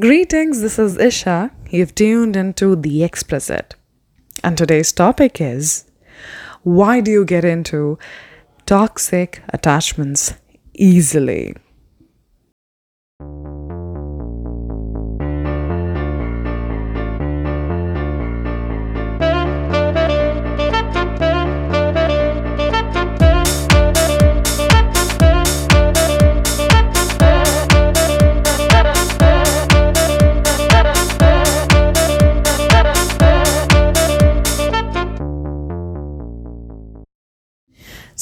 Greetings, this is Isha. You've tuned into The Explicit. And today's topic is why do you get into toxic attachments easily?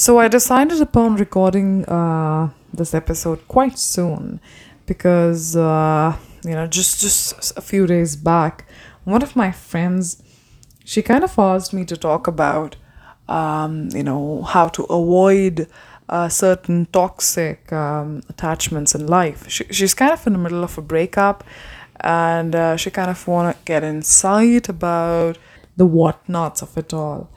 So I decided upon recording uh, this episode quite soon because uh, you know just just a few days back, one of my friends she kind of asked me to talk about um, you know how to avoid uh, certain toxic um, attachments in life. She, she's kind of in the middle of a breakup, and uh, she kind of want to get insight about the whatnots of it all.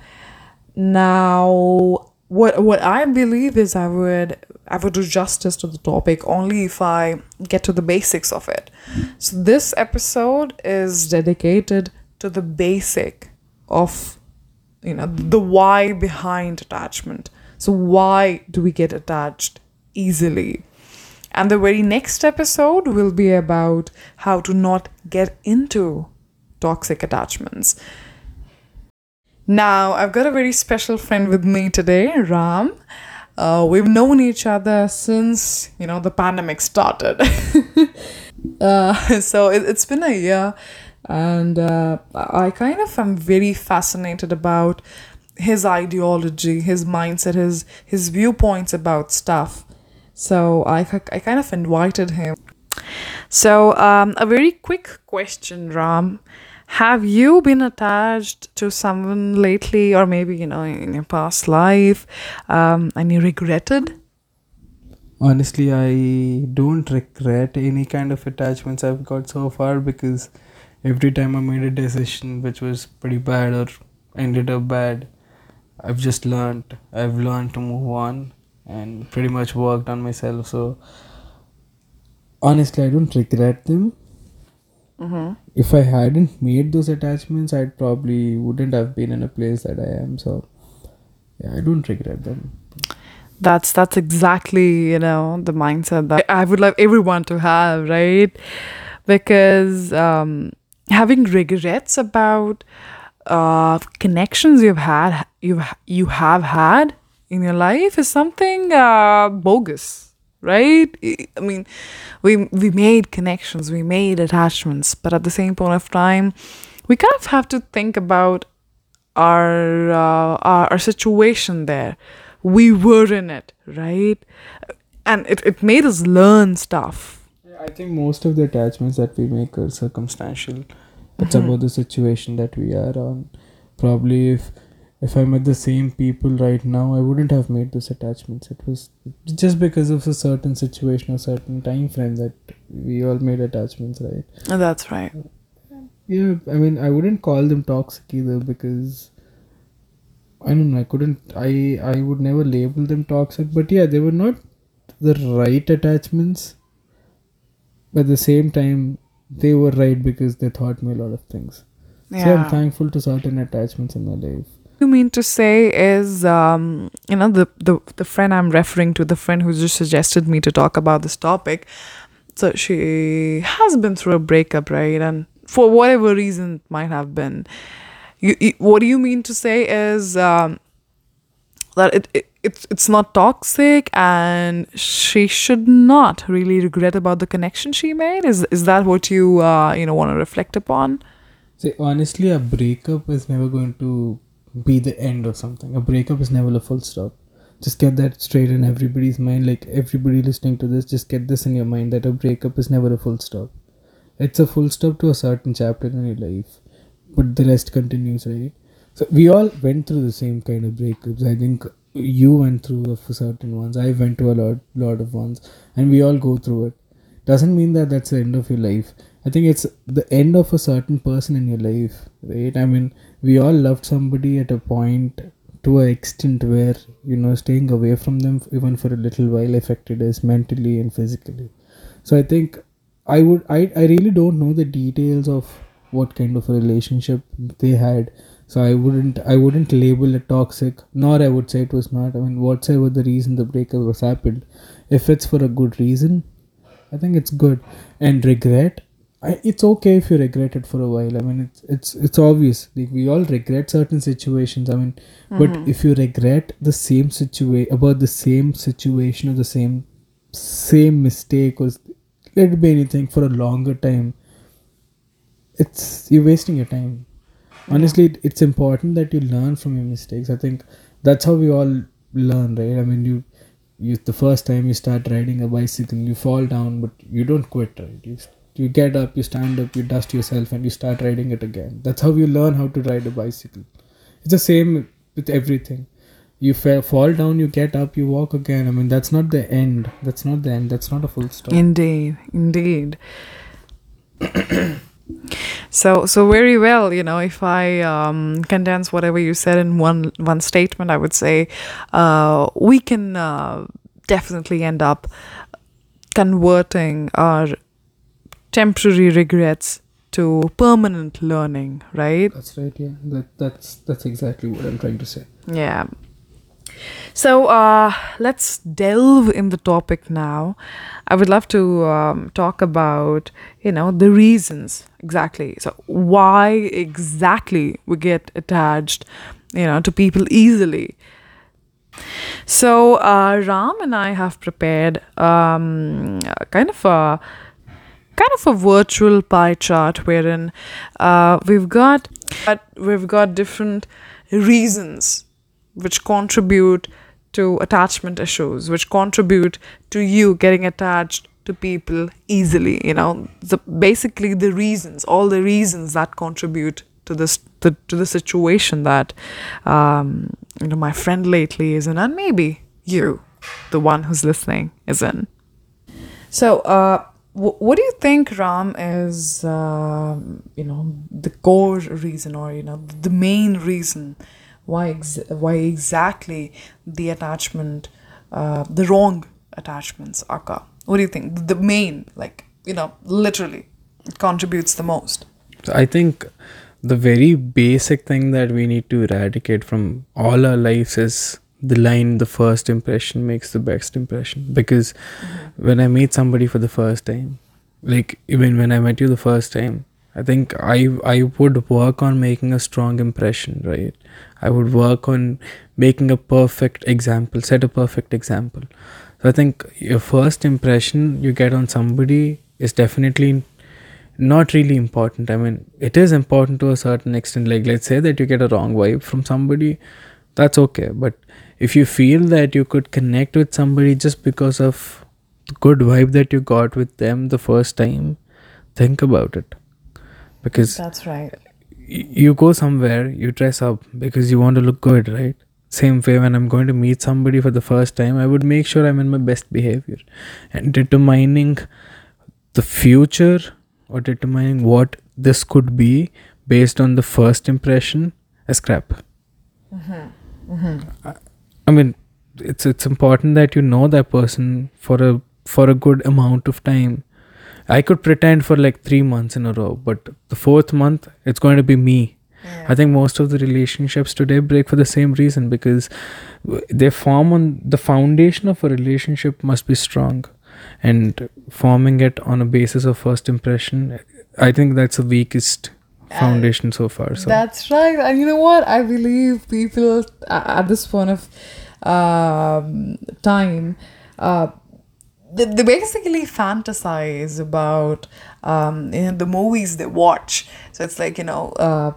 Now, what what I believe is I would I would do justice to the topic only if I get to the basics of it. So this episode is dedicated to the basic of you know the why behind attachment. So why do we get attached easily? And the very next episode will be about how to not get into toxic attachments. Now, I've got a very special friend with me today, Ram. Uh, we've known each other since, you know, the pandemic started. uh, so it, it's been a year, and uh, I kind of am very fascinated about his ideology, his mindset, his his viewpoints about stuff. So I, I kind of invited him. So, um, a very quick question, Ram. Have you been attached to someone lately, or maybe you know in your past life, um, and you regretted? Honestly, I don't regret any kind of attachments I've got so far because every time I made a decision which was pretty bad or ended up bad, I've just learned. I've learned to move on and pretty much worked on myself. So honestly, I don't regret them. Mm-hmm. If I hadn't made those attachments, I probably wouldn't have been in a place that I am. So yeah, I don't regret them. That's that's exactly you know the mindset that I would love everyone to have, right? Because um, having regrets about uh, connections you've had, you you have had in your life is something uh, bogus, right? I mean, we we made connections, we made attachments, but at the same point of time, we kind of have to think about our uh, our, our situation there. We were in it, right? And it, it made us learn stuff. I think most of the attachments that we make are circumstantial. It's about the situation that we are on. Probably if if I met the same people right now, I wouldn't have made those attachments. It was just because of a certain situation or certain time frame that we all made attachments, right? Oh, that's right. Yeah, I mean, I wouldn't call them toxic either because I don't know. I couldn't. I I would never label them toxic, but yeah, they were not the right attachments. But at the same time, they were right because they taught me a lot of things. So I'm thankful to certain attachments in my life. You mean to say is um, you know the, the the friend i'm referring to the friend who just suggested me to talk about this topic. So she has been through a breakup right? And for whatever reason it might have been. You, you what do you mean to say is um, that it, it it's it's not toxic and she should not really regret about the connection she made? Is is that what you uh, you know want to reflect upon? See, honestly, a breakup is never going to be the end of something. A breakup is never a full stop. Just get that straight in everybody's mind. Like everybody listening to this, just get this in your mind that a breakup is never a full stop. It's a full stop to a certain chapter in your life, but the rest continues, right? So we all went through the same kind of breakups. I think you went through of certain ones. I went to a lot, lot of ones, and we all go through it. Doesn't mean that that's the end of your life. I think it's the end of a certain person in your life, right? I mean, we all loved somebody at a point to an extent where you know staying away from them even for a little while affected us mentally and physically. So I think I would I I really don't know the details of what kind of a relationship they had. So I wouldn't I wouldn't label it toxic, nor I would say it was not. I mean, whatever the reason the breakup was happened, if it's for a good reason, I think it's good. And regret, I, it's okay if you regret it for a while. I mean, it's it's it's obvious. Like we all regret certain situations. I mean, but mm-hmm. if you regret the same situation about the same situation or the same same mistake or let it be anything for a longer time, it's you're wasting your time. Honestly, it- it's important that you learn from your mistakes. I think that's how we all learn, right? I mean, you you the first time you start riding a bicycle, you fall down, but you don't quit, right? You you get up, you stand up, you dust yourself, and you start riding it again. That's how you learn how to ride a bicycle. It's the same with everything. You fa- fall down, you get up, you walk again. I mean, that's not the end. That's not the end. That's not a full stop. Indeed, indeed. so, so very well. You know, if I um, condense whatever you said in one one statement, I would say uh, we can uh, definitely end up converting our temporary regrets to permanent learning, right? That's right. Yeah, that that's that's exactly what I'm trying to say. Yeah. So uh, let's delve in the topic now. I would love to um, talk about, you know, the reasons exactly. So why exactly we get attached, you know, to people easily. So uh, Ram and I have prepared um, kind of a kind of a virtual pie chart wherein uh, we've got we've got different reasons which contribute to attachment issues which contribute to you getting attached to people easily you know? The basically the reasons all the reasons that contribute to this the, to the situation that um, you know my friend lately is in and maybe you the one who's listening is in. So uh, what do you think ram is um, you know the core reason or you know the main reason why ex- why exactly the attachment uh, the wrong attachments occur what do you think? The main like you know literally it contributes the most. I think the very basic thing that we need to eradicate from all our lives is the line the first impression makes the best impression because mm-hmm. when i meet somebody for the first time like even when i met you the first time i think i i would work on making a strong impression right i would work on making a perfect example set a perfect example so i think your first impression you get on somebody is definitely not really important. I mean, it is important to a certain extent. Like, let's say that you get a wrong vibe from somebody, that's okay. But if you feel that you could connect with somebody just because of the good vibe that you got with them the first time, think about it. Because that's right you go somewhere, you dress up because you want to look good, right? Same way when I'm going to meet somebody for the first time, I would make sure I'm in my best behavior. And determining the future or determining what this could be based on the first impression is crap. Mm-hmm. Mm-hmm. I, I mean, it's it's important that you know that person for a for a good amount of time. I could pretend for like three months in a row, but the fourth month it's going to be me. I think most of the relationships today break for the same reason because they form on the foundation of a relationship must be strong, and forming it on a basis of first impression, I think that's the weakest foundation so far. So That's right. And you know what? I believe people at this point of um, time, uh, they, they basically fantasize about um, you know, the movies they watch. So it's like, you know, uh,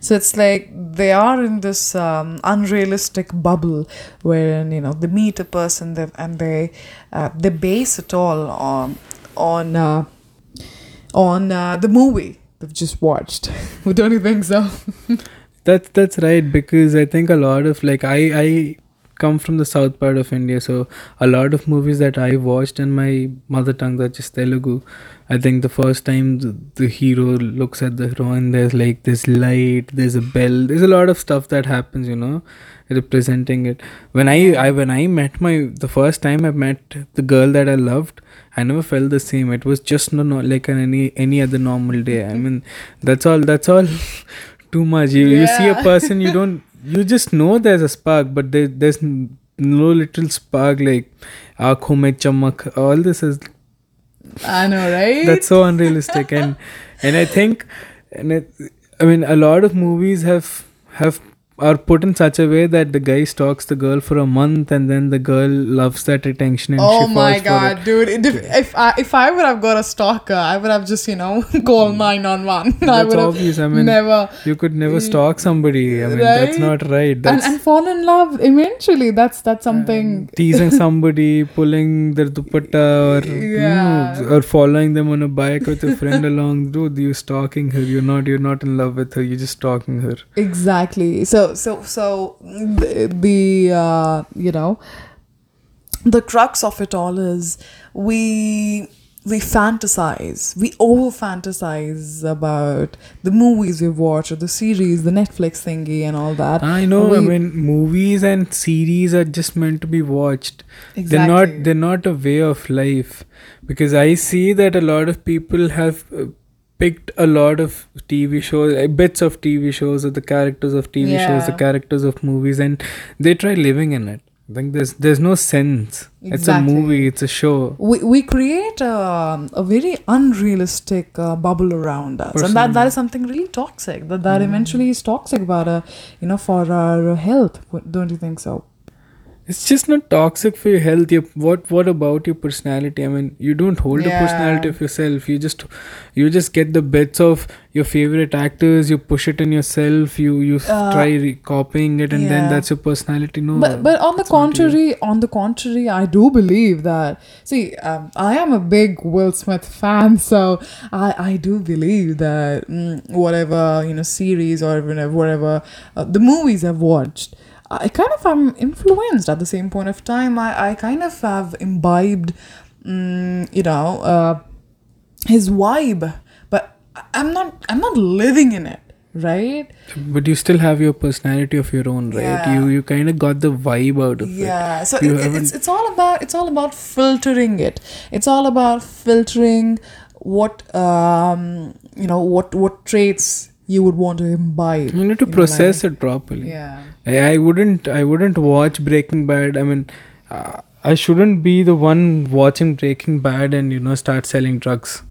so it's like they are in this um, unrealistic bubble wherein you know they meet a person and they uh, they base it all on on uh, on uh, the movie they've just watched. Don't you think so? That's that's right because I think a lot of like I I come from the south part of India, so a lot of movies that I watched in my mother tongue, that is Telugu, I think the first time the, the hero looks at the heroine, there's like this light, there's a bell, there's a lot of stuff that happens, you know, representing it. When I, I when I met my the first time I met the girl that I loved, I never felt the same. It was just no, no like an any any other normal day. I mean, that's all. That's all. Too much. You you see a person, you don't you just know there's a spark but there, there's no little spark like mein chamak all this is i know right? That's so unrealistic. And and i think and it, i mean a lot of movies have have are put in such a way that the guy stalks the girl for a month and then the girl loves that attention and Oh my god, dude! It, if if I if I would have got a stalker, I would have just you know called nine on one. I Mm. That's would have obvious. I mean, never. You could never stalk somebody. I mean, that's not right. and, That's and fall in love eventually. That's that's something. teasing somebody, pulling their dupatta, or you Yeah. know, or following them on a bike with a friend along. Dude, you're stalking her. You're not. You're not in love with her. You're just stalking her. Exactly. So so so the, the uh, you know the crux of it all is we we fantasize we over fantasize about the movies we watch or the series the netflix thingy and all that I know. I mean, movies and series are just meant to be watched. exactly. They're not. They're not a way of life. Because I see that a lot of people have uh, picked a lot of TV shows, uh, bits of TV shows, or the characters of TV shows, the characters of movies, and they try living in it. I think there's there's no sense. It's a movie. It's a show. we, we create a, a very unrealistic uh, bubble around us and that, that Personally. is something really toxic that that eventually is toxic about uh, you know for our health don't you think so It's just not toxic for your health. You, what what about your personality? I mean, you don't hold a personality of yourself. You just you just get the bits of your favorite actors. You push it in yourself. You you Uh, try re- copying it, and then that's your personality. No, but but on the it's not you. contrary on the contrary i do believe that see um, i am a big will smith fan so i i do believe that mm, whatever you know series or whatever whatever uh, the movies i've watched i kind of am influenced at the same point of time i i kind of have imbibed mm, you know uh, his vibe but i'm not i'm not living in it right but you still have your personality of your own, right? Yeah. You you kind of got the vibe out of it. yeah so it, it's, it's all about it's all about filtering it it's all about filtering what um you know what what traits you would want to imbibe You need to in your process life. it properly. yeah I, I wouldn't I wouldn't watch Breaking Bad. I mean, uh, I shouldn't be the one watching Breaking Bad and you know start selling drugs.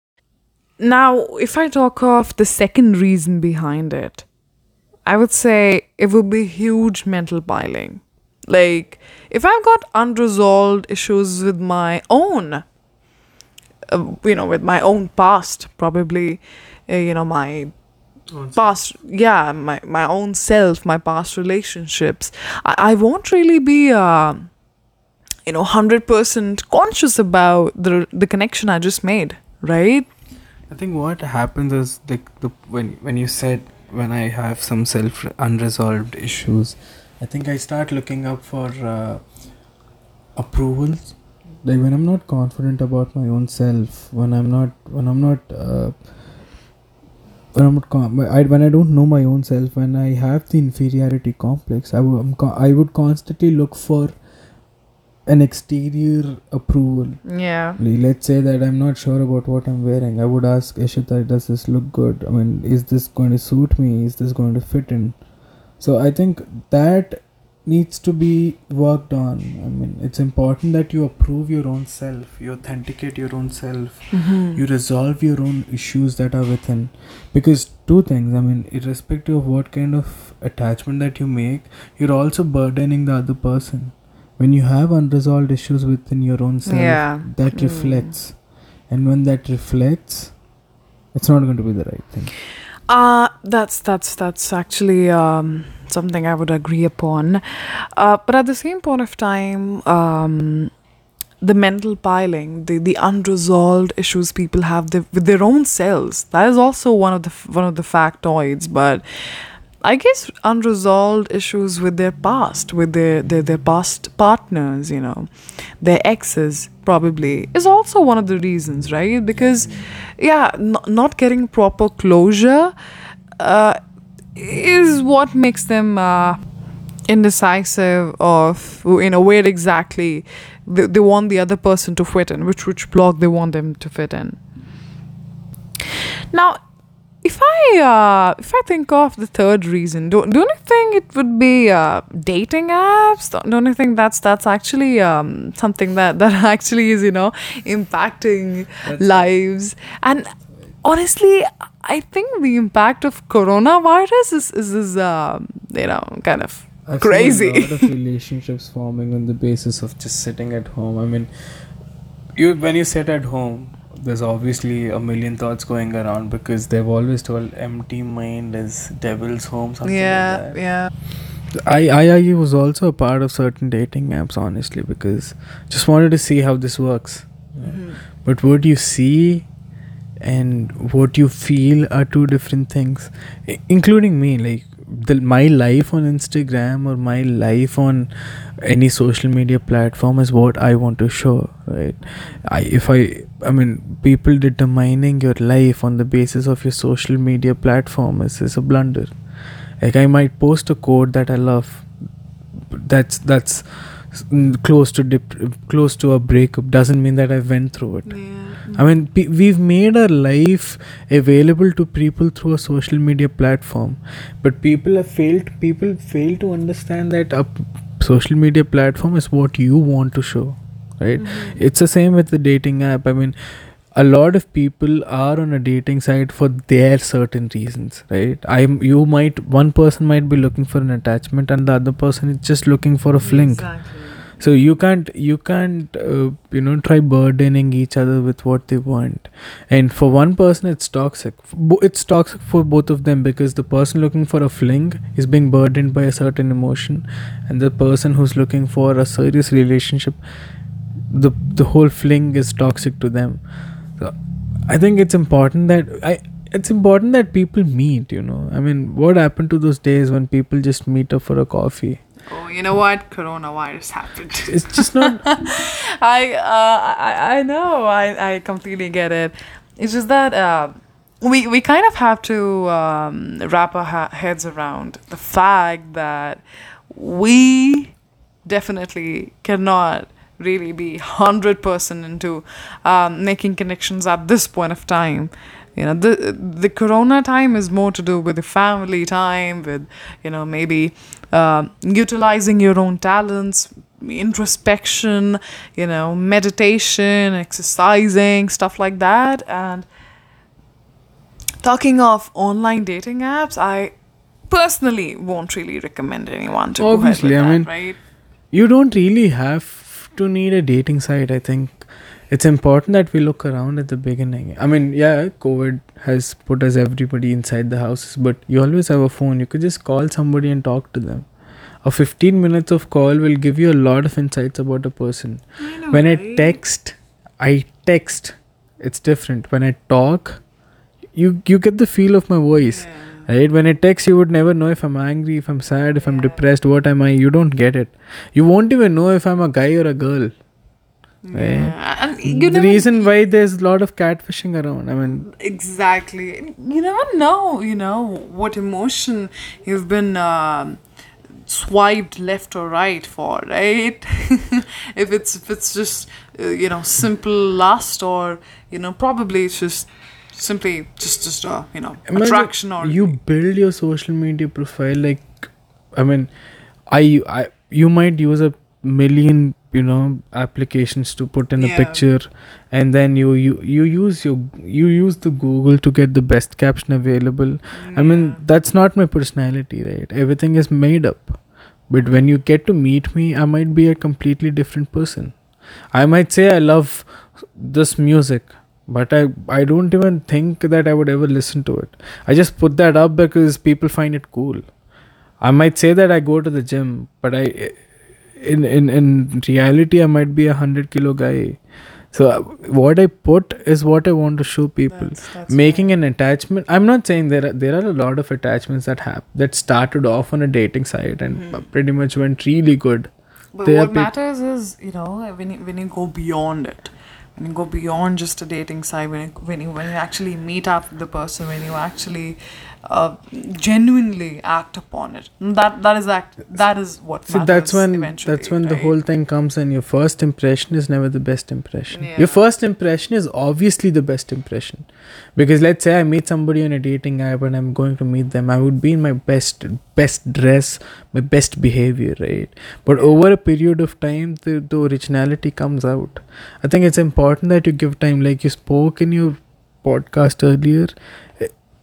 now if i talk of the second reason behind it i would say it would be huge mental piling like if i've got unresolved issues with my own uh, you know with my own past probably uh, you know my past yeah my my own self my past relationships i, I won't really be uh, you know 100% conscious about the the connection i just made right I think what happens is like the when when you said when I have some self unresolved issues, I think I start looking up for uh, approvals. Like when I'm not confident about my own self, when I'm not when I'm not uh, when I'm not com- I, when I don't know my own self, when I have the inferiority complex, I would co- I would constantly look for an exterior approval. yeah Like, Let's say that I'm not sure about what I'm wearing. I would ask Ishita, does this look good? I mean, is this going to suit me? Is this going to fit in? So I think that needs to be worked on. I mean, it's important that you approve your own self, you authenticate your own self, Mm-hmm. you resolve your own issues that are within. Because two things, I mean, irrespective of what kind of attachment that you make, you're also burdening the other person. When you have unresolved issues within your own self, Yeah. that Mm. reflects. And when that reflects, it's not going to be the right thing. Uh that's that's that's actually um, something I would agree upon. Uh, but at the same point of time, um, the mental piling, the the unresolved issues people have the, with their own selves, that is also one of the one of the factoids. But I guess unresolved issues with their past, with their, their their past partners, you know, their exes probably is also one of the reasons, right? Because yeah, n- not getting proper closure uh, is what makes them uh, indecisive of you know where exactly they, they want the other person to fit in, which which block they want them to fit in. Now, if I uh, if I think of the third reason, don't don't you think it would be uh, dating apps? Don't, don't you think that's that's actually um, something that that actually is you know impacting That's- lives and honestly I think the impact of coronavirus is is, is um, you know kind of I've Crazy. A lot of relationships forming on the basis of just sitting at home. I mean, you when you sit at home, there's obviously a million thoughts going around because they've always told empty mind is devil's home. Something yeah like that. yeah I IIU was also a part of certain dating apps, honestly, because just wanted to see how this works. Mhm. But what you see and what you feel are two different things, I- including me. Like the, my life on Instagram or my life on any social media platform is what I want to show, right? I if I I mean people determining your life on the basis of your social media platform is, is a blunder. Like I might post a quote that I love, that's that's mm, close to dip, close to a breakup doesn't mean that I went through it. yeah I mean, pe- we've made our life available to people through a social media platform, but people have failed. People fail to understand that a p- social media platform is what you want to show, right? Mhm. It's the same with the dating app. I mean, a lot of people are on a dating site for their certain reasons, right? I'm. You might one person might be looking for an attachment, and the other person is just looking for a fling exactly. So you can't you can't uh, you know try burdening each other with what they want. And for one person it's toxic. It's toxic for both of them because the person looking for a fling is being burdened by a certain emotion and the person who's looking for a serious relationship the the whole fling is toxic to them. So i think it's important that i it's important that people meet you know. I mean what happened to those days when people just meet up for a coffee Oh, you know what? Coronavirus happened. it's just not I, uh, I I know. I, I completely get it. It's just that uh, we we kind of have to um, wrap our ha- heads around the fact that we definitely cannot really be 100% into um, making connections at this point of time you know the the corona time is more to do with the family time with you know maybe uh, utilizing your own talents introspection you know meditation exercising stuff like that. And talking of online dating apps i personally won't really recommend anyone to Obviously, go I ahead with mean, that, right? you don't really have to need a dating site i think it's important that we look around at the beginning. I mean yeah covid has put us everybody inside the houses but you always have a phone. You could just call somebody and talk to them. A 15 minutes of call will give you a lot of insights about a person. I know, when i text i text. It's different. When i talk you you get the feel of my voice Yeah. right? When i text you would never know if i'm angry if i'm sad if i'm depressed. What am i? You don't get it. You won't even know if i'm a guy or a girl Yeah. And you the reason why there's a lot of catfishing around i mean Exactly. You never know, you know, what emotion you've been um, swiped left or right for, right? if it's if it's just uh, you know simple lust or you know probably it's just simply just just a you know Imagine attraction or you build your social media profile like i mean i i you might use a million you know applications to put in a picture. And then you you you use your you use the google to get the best caption available. I mean that's not my personality right? Everything is made up. But when you get to meet me i might be a completely different person. I might say i love this music but i i don't even think that i would ever listen to it. I just put that up because people find it cool. I might say that i go to the gym but i in in in reality i might be a 100 kilo guy. So uh, what i put is what i want to show people. That's- that's making an attachment i'm not saying there are there are a lot of attachments that have that started off on a dating site and Mhm. pretty much went really good. But There what peop- matters is, you know, when you, when you go beyond it, you go beyond just a dating site, when you, when you when you actually meet up with the person, when you actually uh, genuinely act upon it, that that is act that is what so that's when that's when the whole thing comes and your first impression is never the best impression. Yeah. your first impression is obviously the best impression. Because let's say i meet somebody on a dating app and i'm going to meet them i would be in my best best dress my best behavior right? But over a period of time the, the originality comes out. I think it's important that you give time. Like you spoke in your podcast earlier.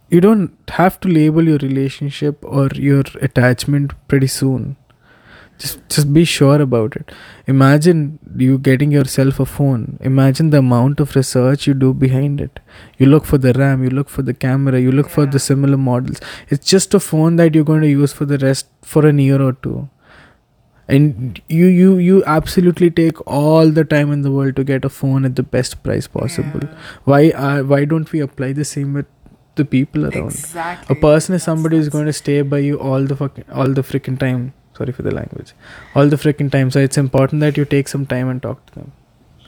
You don't have to label your relationship or your attachment pretty soon. Just just be sure about it. Imagine you getting yourself a phone. Imagine the amount of research you do behind it. You look for the ram you look for the camera you look for the similar models. It's just a phone that you're going to use for the rest for an year or two and you you you absolutely take all the time in the world to get a phone at the best price possible. Yeah. why uh, why don't we apply the same with the people around? Exactly. a person is somebody who's going to stay by you all the fucking all the freaking time. Sorry for the language. All the freaking time. So it's important that you take some time and talk to them.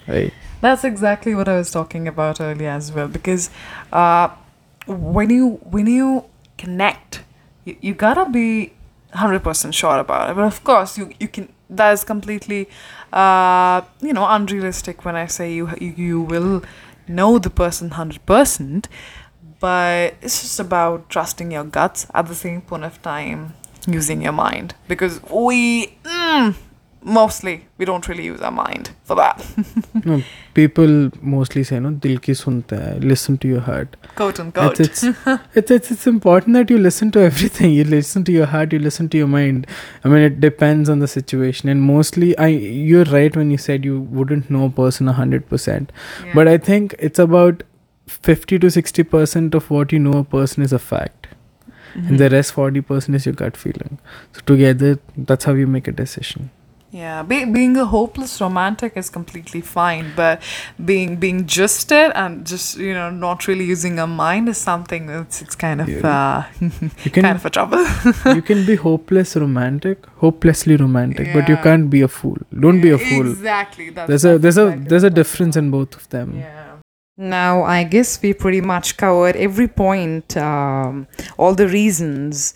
Right? That's exactly what I was talking about earlier as well. Because uh, when you when you connect, you, you gotta be hundred percent sure about it. But of course, you you can. That is completely, uh, you know, unrealistic. When I say you you, you will know the person hundred percent, but it's just about trusting your guts at the same point of time using your mind because we mm, mostly we don't really use our mind for that. no people mostly say no dil ki sunta hai listen to your heart. Quote unquote. it's, it's, it's it's it's important that you listen to everything. You listen to your heart you listen to your mind. I mean it depends on the situation. And mostly i you're right when you said you wouldn't know a person 100% but i think it's about 50 to 60 percent of what you know a person is a fact. Mm-hmm. and the rest 40 percent is your gut feeling. So together that's how you make a decision yeah, be, being a hopeless romantic is completely fine, but being being just it and just you know not really using a mind is something that's it's kind of Yeah. uh, you can kind of a trouble. you can be hopeless romantic hopelessly romantic but you can't be a fool don't be a fool Exactly. That's, there's a that's there's a there's a difference in both of them Yeah. Now, I guess we pretty much covered every point, um, all the reasons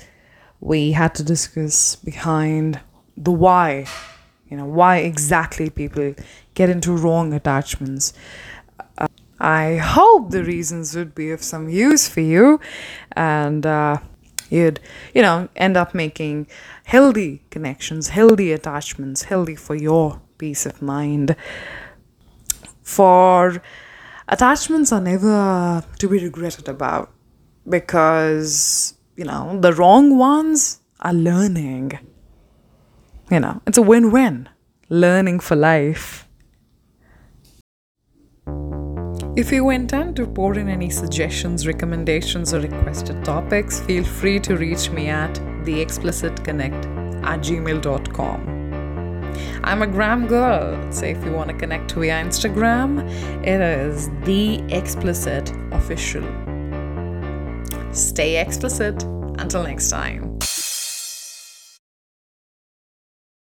we had to discuss behind the why. You know, why exactly people get into wrong attachments. Uh, I hope the reasons would be of some use for you and uh, you'd, you know, end up making healthy connections, healthy attachments, healthy for your peace of mind. For attachments are never to be regretted about because you know the wrong ones are learning you know it's a win-win learning for life if you intend to pour in any suggestions recommendations or requested topics feel free to reach me at theexplicitconnect at gmail.com I'm a gram girl, so if you want to connect via Instagram, it is the explicit official. Stay explicit. Until next time.